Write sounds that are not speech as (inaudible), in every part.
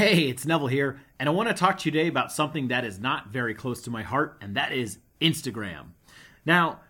Hey, it's Neville here, and I want to talk to you today about something that is not very close to my heart, and that is Instagram. Now,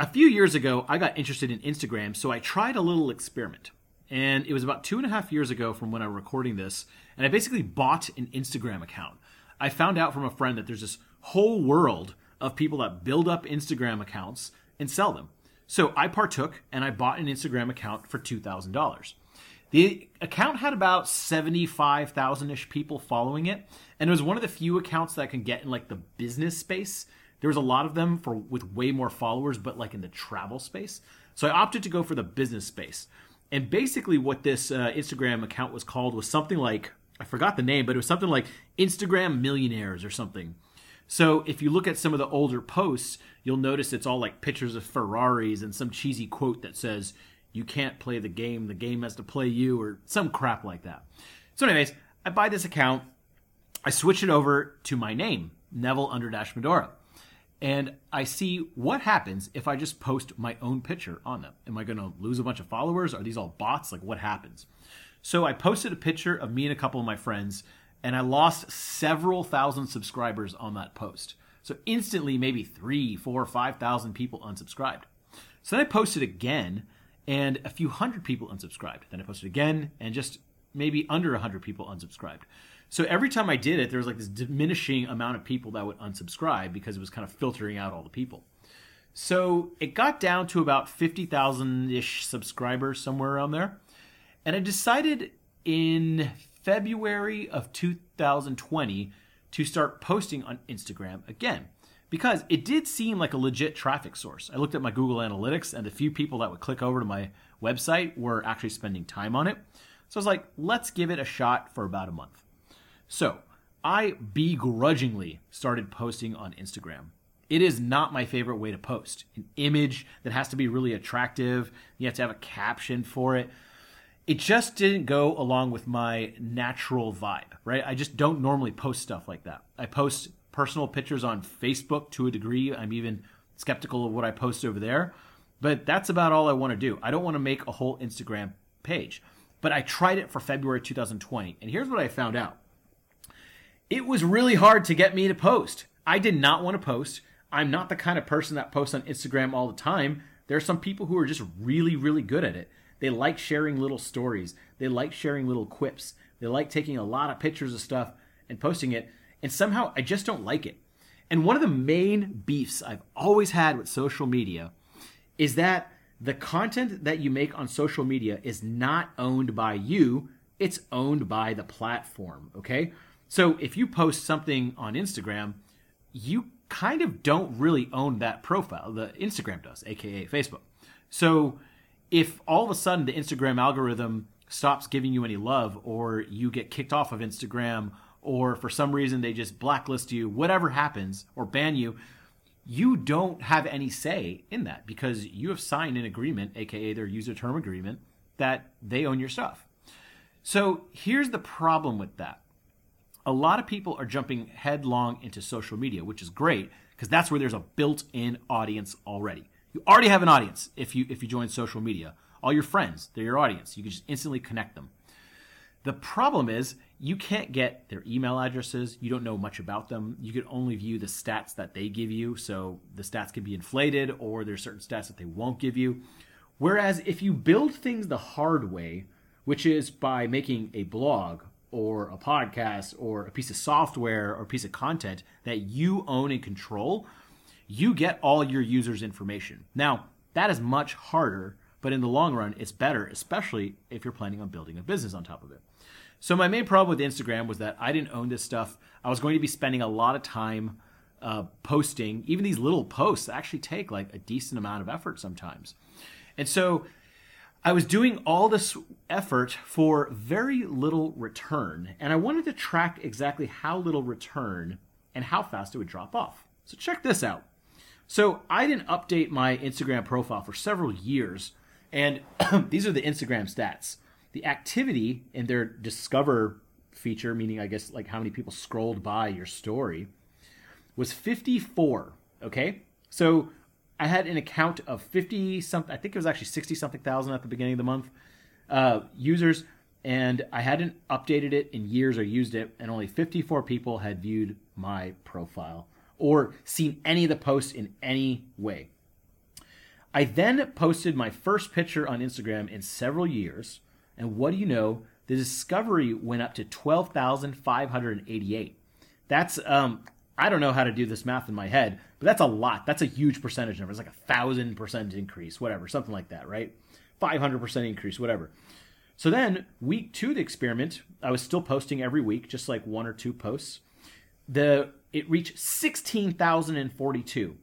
a few years ago, I got interested in Instagram, so I tried a little experiment. And it was about two and a half years ago from when I'm recording this, and I basically bought an Instagram account. I found out from a friend that there's this whole world of people that build up Instagram accounts and sell them. So I partook and I bought an Instagram account for $2,000. The account had about 75,000 ish people following it, and it was one of the few accounts that I can get in like the business space. There was a lot of them for with way more followers, but like in the travel space. So I opted to go for the business space. And basically, what this uh, Instagram account was called was something like I forgot the name, but it was something like Instagram Millionaires or something. So if you look at some of the older posts, you'll notice it's all like pictures of Ferraris and some cheesy quote that says, you can't play the game, the game has to play you, or some crap like that. So, anyways, I buy this account, I switch it over to my name, Neville under dash Medhora, and I see what happens if I just post my own picture on them. Am I going to lose a bunch of followers? Are these all bots? Like, what happens? So, I posted a picture of me and a couple of my friends, and I lost several thousand subscribers on that post. So, instantly, maybe three, four, five thousand people unsubscribed. So then I posted again and a few hundred people unsubscribed. Then I posted again, and just maybe under 100 people unsubscribed. So every time I did it, there was like this diminishing amount of people that would unsubscribe because it was kind of filtering out all the people. So it got down to about 50,000 ish subscribers, somewhere around there. And I decided in February of 2020 to start posting on Instagram again because it did seem like a legit traffic source. I looked at my Google Analytics, and the few people that would click over to my website were actually spending time on it. So I was like, let's give it a shot for about a month. So I begrudgingly started posting on Instagram. It is not my favorite way to post. An image that has to be really attractive, you have to have a caption for it. It just didn't go along with my natural vibe, right? I just don't normally post stuff like that. I post personal pictures on Facebook to a degree. I'm even skeptical of what I post over there. But that's about all I want to do. I don't want to make a whole Instagram page. But I tried it for February 2020. And here's what I found out it was really hard to get me to post. I did not want to post. I'm not the kind of person that posts on Instagram all the time. There are some people who are just really, really good at it. They like sharing little stories, they like sharing little quips, they like taking a lot of pictures of stuff and posting it and somehow I just don't like it. And one of the main beefs I've always had with social media is that the content that you make on social media is not owned by you, it's owned by the platform, okay? So if you post something on Instagram, you kind of don't really own that profile. The Instagram does, aka Facebook. So if all of a sudden the Instagram algorithm stops giving you any love or you get kicked off of Instagram or for some reason they just blacklist you, whatever happens, or ban you, you don't have any say in that because you have signed an agreement, aka their user term agreement, that they own your stuff. So here's the problem with that. A lot of people are jumping headlong into social media, which is great because that's where there's a built-in audience already. You already have an audience if you if you join social media. All your friends, they're your audience. You can just instantly connect them. The problem is you can't get their email addresses. You don't know much about them. You can only view the stats that they give you. So the stats can be inflated, or there's certain stats that they won't give you. Whereas if you build things the hard way, which is by making a blog or a podcast or a piece of software or a piece of content that you own and control, you get all your users' information. Now, that is much harder, but in the long run, it's better, especially if you're planning on building a business on top of it. So my main problem with Instagram was that I didn't own this stuff. I was going to be spending a lot of time uh, posting. Even these little posts actually take like a decent amount of effort sometimes. And so I was doing all this effort for very little return. And I wanted to track exactly how little return and how fast it would drop off. So check this out. So I didn't update my Instagram profile for several years. And (clears throat) these are the Instagram stats the activity in their discover feature, meaning I guess like how many people scrolled by your story, was 54. Okay, so I had an account of 50 something. I think it was actually 60 something thousand at the beginning of the month uh, users, and I hadn't updated it in years or used it, and only 54 people had viewed my profile or seen any of the posts in any way. I then posted my first picture on Instagram in several years, and what do you know? The discovery went up to 12,588. That's um, I don't know how to do this math in my head, but that's a lot. That's a huge percentage number. It's like a thousand percent increase, whatever, something like that, right? 500% increase, whatever. So then, week two of the experiment, I was still posting every week, just like one or two posts. The it reached 16,042.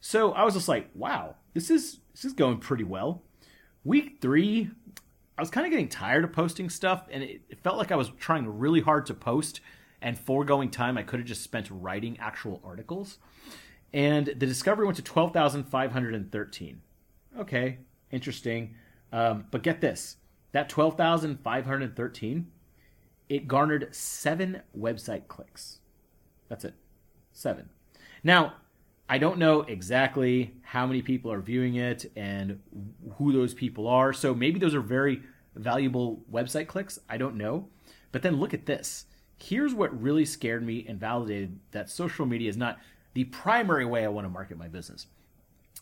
So I was just like, wow, this is this is going pretty well. Week three, I was kind of getting tired of posting stuff, and it, it felt like I was trying really hard to post and foregoing time I could have just spent writing actual articles. And the discovery went to 12,513. Okay, interesting. Um, but get this that 12,513, it garnered seven website clicks. That's it. Seven. Now, I don't know exactly how many people are viewing it and who those people are. So maybe those are very valuable website clicks. I don't know. But then look at this. Here's what really scared me and validated that social media is not the primary way I want to market my business.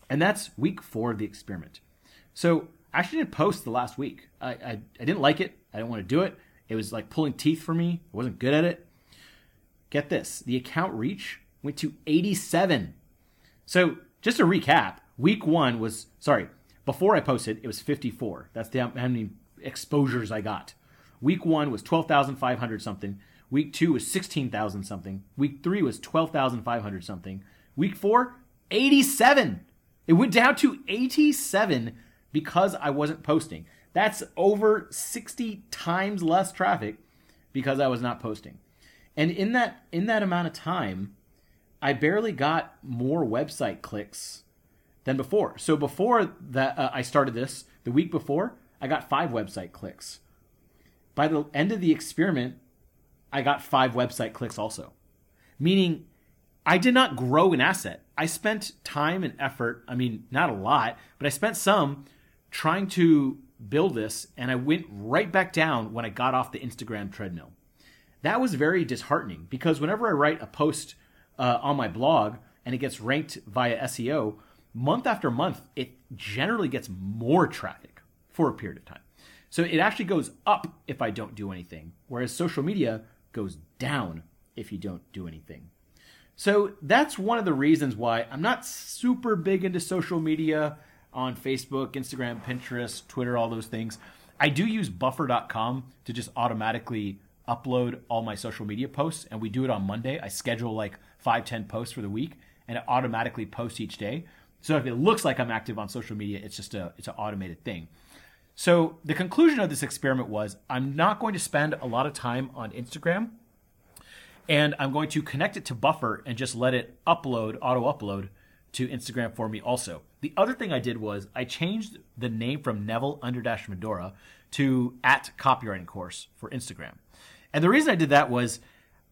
And that's week four of the experiment. So I actually didn't post the last week. I, I, I didn't like it. I didn't want to do it. It was like pulling teeth for me. I wasn't good at it. Get this the account reach went to 87. So just to recap, week one was, sorry, before I posted, it was 54. That's the, how many exposures I got. Week one was 12,500 something. Week two was 16,000 something. Week three was 12,500 something. Week four, 87. It went down to 87 because I wasn't posting. That's over 60 times less traffic because I was not posting. And in that in that amount of time, I barely got more website clicks than before. So before that uh, I started this, the week before, I got 5 website clicks. By the end of the experiment, I got 5 website clicks also. Meaning I did not grow an asset. I spent time and effort, I mean, not a lot, but I spent some trying to build this, and I went right back down when I got off the Instagram treadmill. That was very disheartening because whenever I write a post uh, on my blog and it gets ranked via SEO, month after month, it generally gets more traffic for a period of time. So it actually goes up if I don't do anything, whereas social media goes down if you don't do anything. So that's one of the reasons why I'm not super big into social media on Facebook, Instagram, Pinterest, Twitter, all those things. I do use buffer.com to just automatically upload all my social media posts, and we do it on Monday. I schedule like five, 10 posts for the week, and it automatically posts each day. So if it looks like I'm active on social media, it's just a it's an automated thing. So the conclusion of this experiment was I'm not going to spend a lot of time on Instagram and I'm going to connect it to Buffer and just let it upload, auto upload to Instagram for me also. The other thing I did was I changed the name from Neville under dash Medhora to at copywriting course for Instagram. And the reason I did that was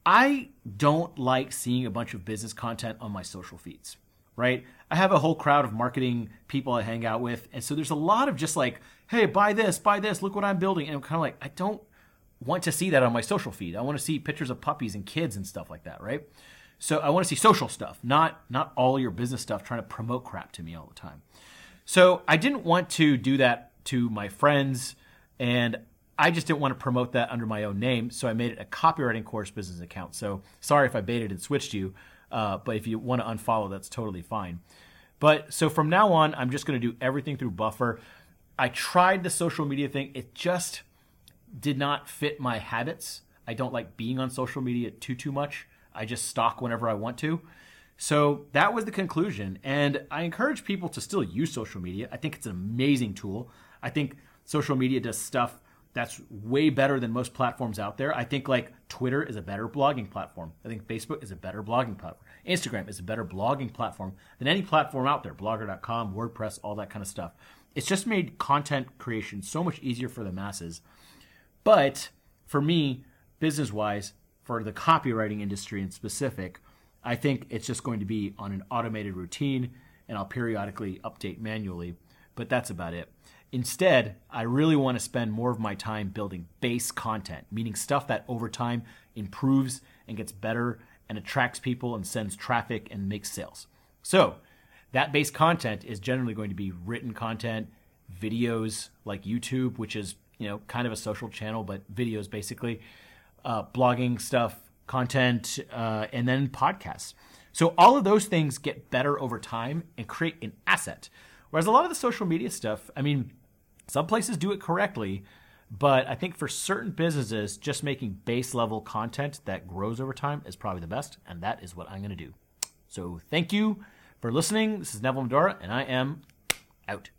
I don't like seeing a bunch of business content on my social feeds, right? I have a whole crowd of marketing people I hang out with. And so there's a lot of just like, hey, buy this, buy this, look what I'm building. And I'm kind of like, I don't want to see that on my social feed. I want to see pictures of puppies and kids and stuff like that, right? So I want to see social stuff, not not all your business stuff trying to promote crap to me all the time. So I didn't want to do that to my friends and I just didn't want to promote that under my own name, so I made it a copywriting course business account. So sorry if I baited and switched you, uh, but if you want to unfollow, that's totally fine. But so from now on, I'm just going to do everything through Buffer. I tried the social media thing; it just did not fit my habits. I don't like being on social media too too much. I just stalk whenever I want to. So that was the conclusion. And I encourage people to still use social media. I think it's an amazing tool. I think social media does stuff that's way better than most platforms out there. I think like Twitter is a better blogging platform. I think Facebook is a better blogging platform. Instagram is a better blogging platform than any platform out there. Blogger.com, WordPress, all that kind of stuff. It's just made content creation so much easier for the masses. But for me, business wise, for the copywriting industry in specific, I think it's just going to be on an automated routine and I'll periodically update manually, but that's about it. Instead, I really want to spend more of my time building base content, meaning stuff that over time improves and gets better and attracts people and sends traffic and makes sales. So, that base content is generally going to be written content, videos like YouTube, which is, you know, kind of a social channel, but videos basically, uh, blogging stuff, content, uh, and then podcasts. So all of those things get better over time and create an asset. Whereas a lot of the social media stuff, I mean, some places do it correctly, but I think for certain businesses, just making base level content that grows over time is probably the best, and that is what I'm going to do. So thank you for listening. This is Neville Medhora, and I am out.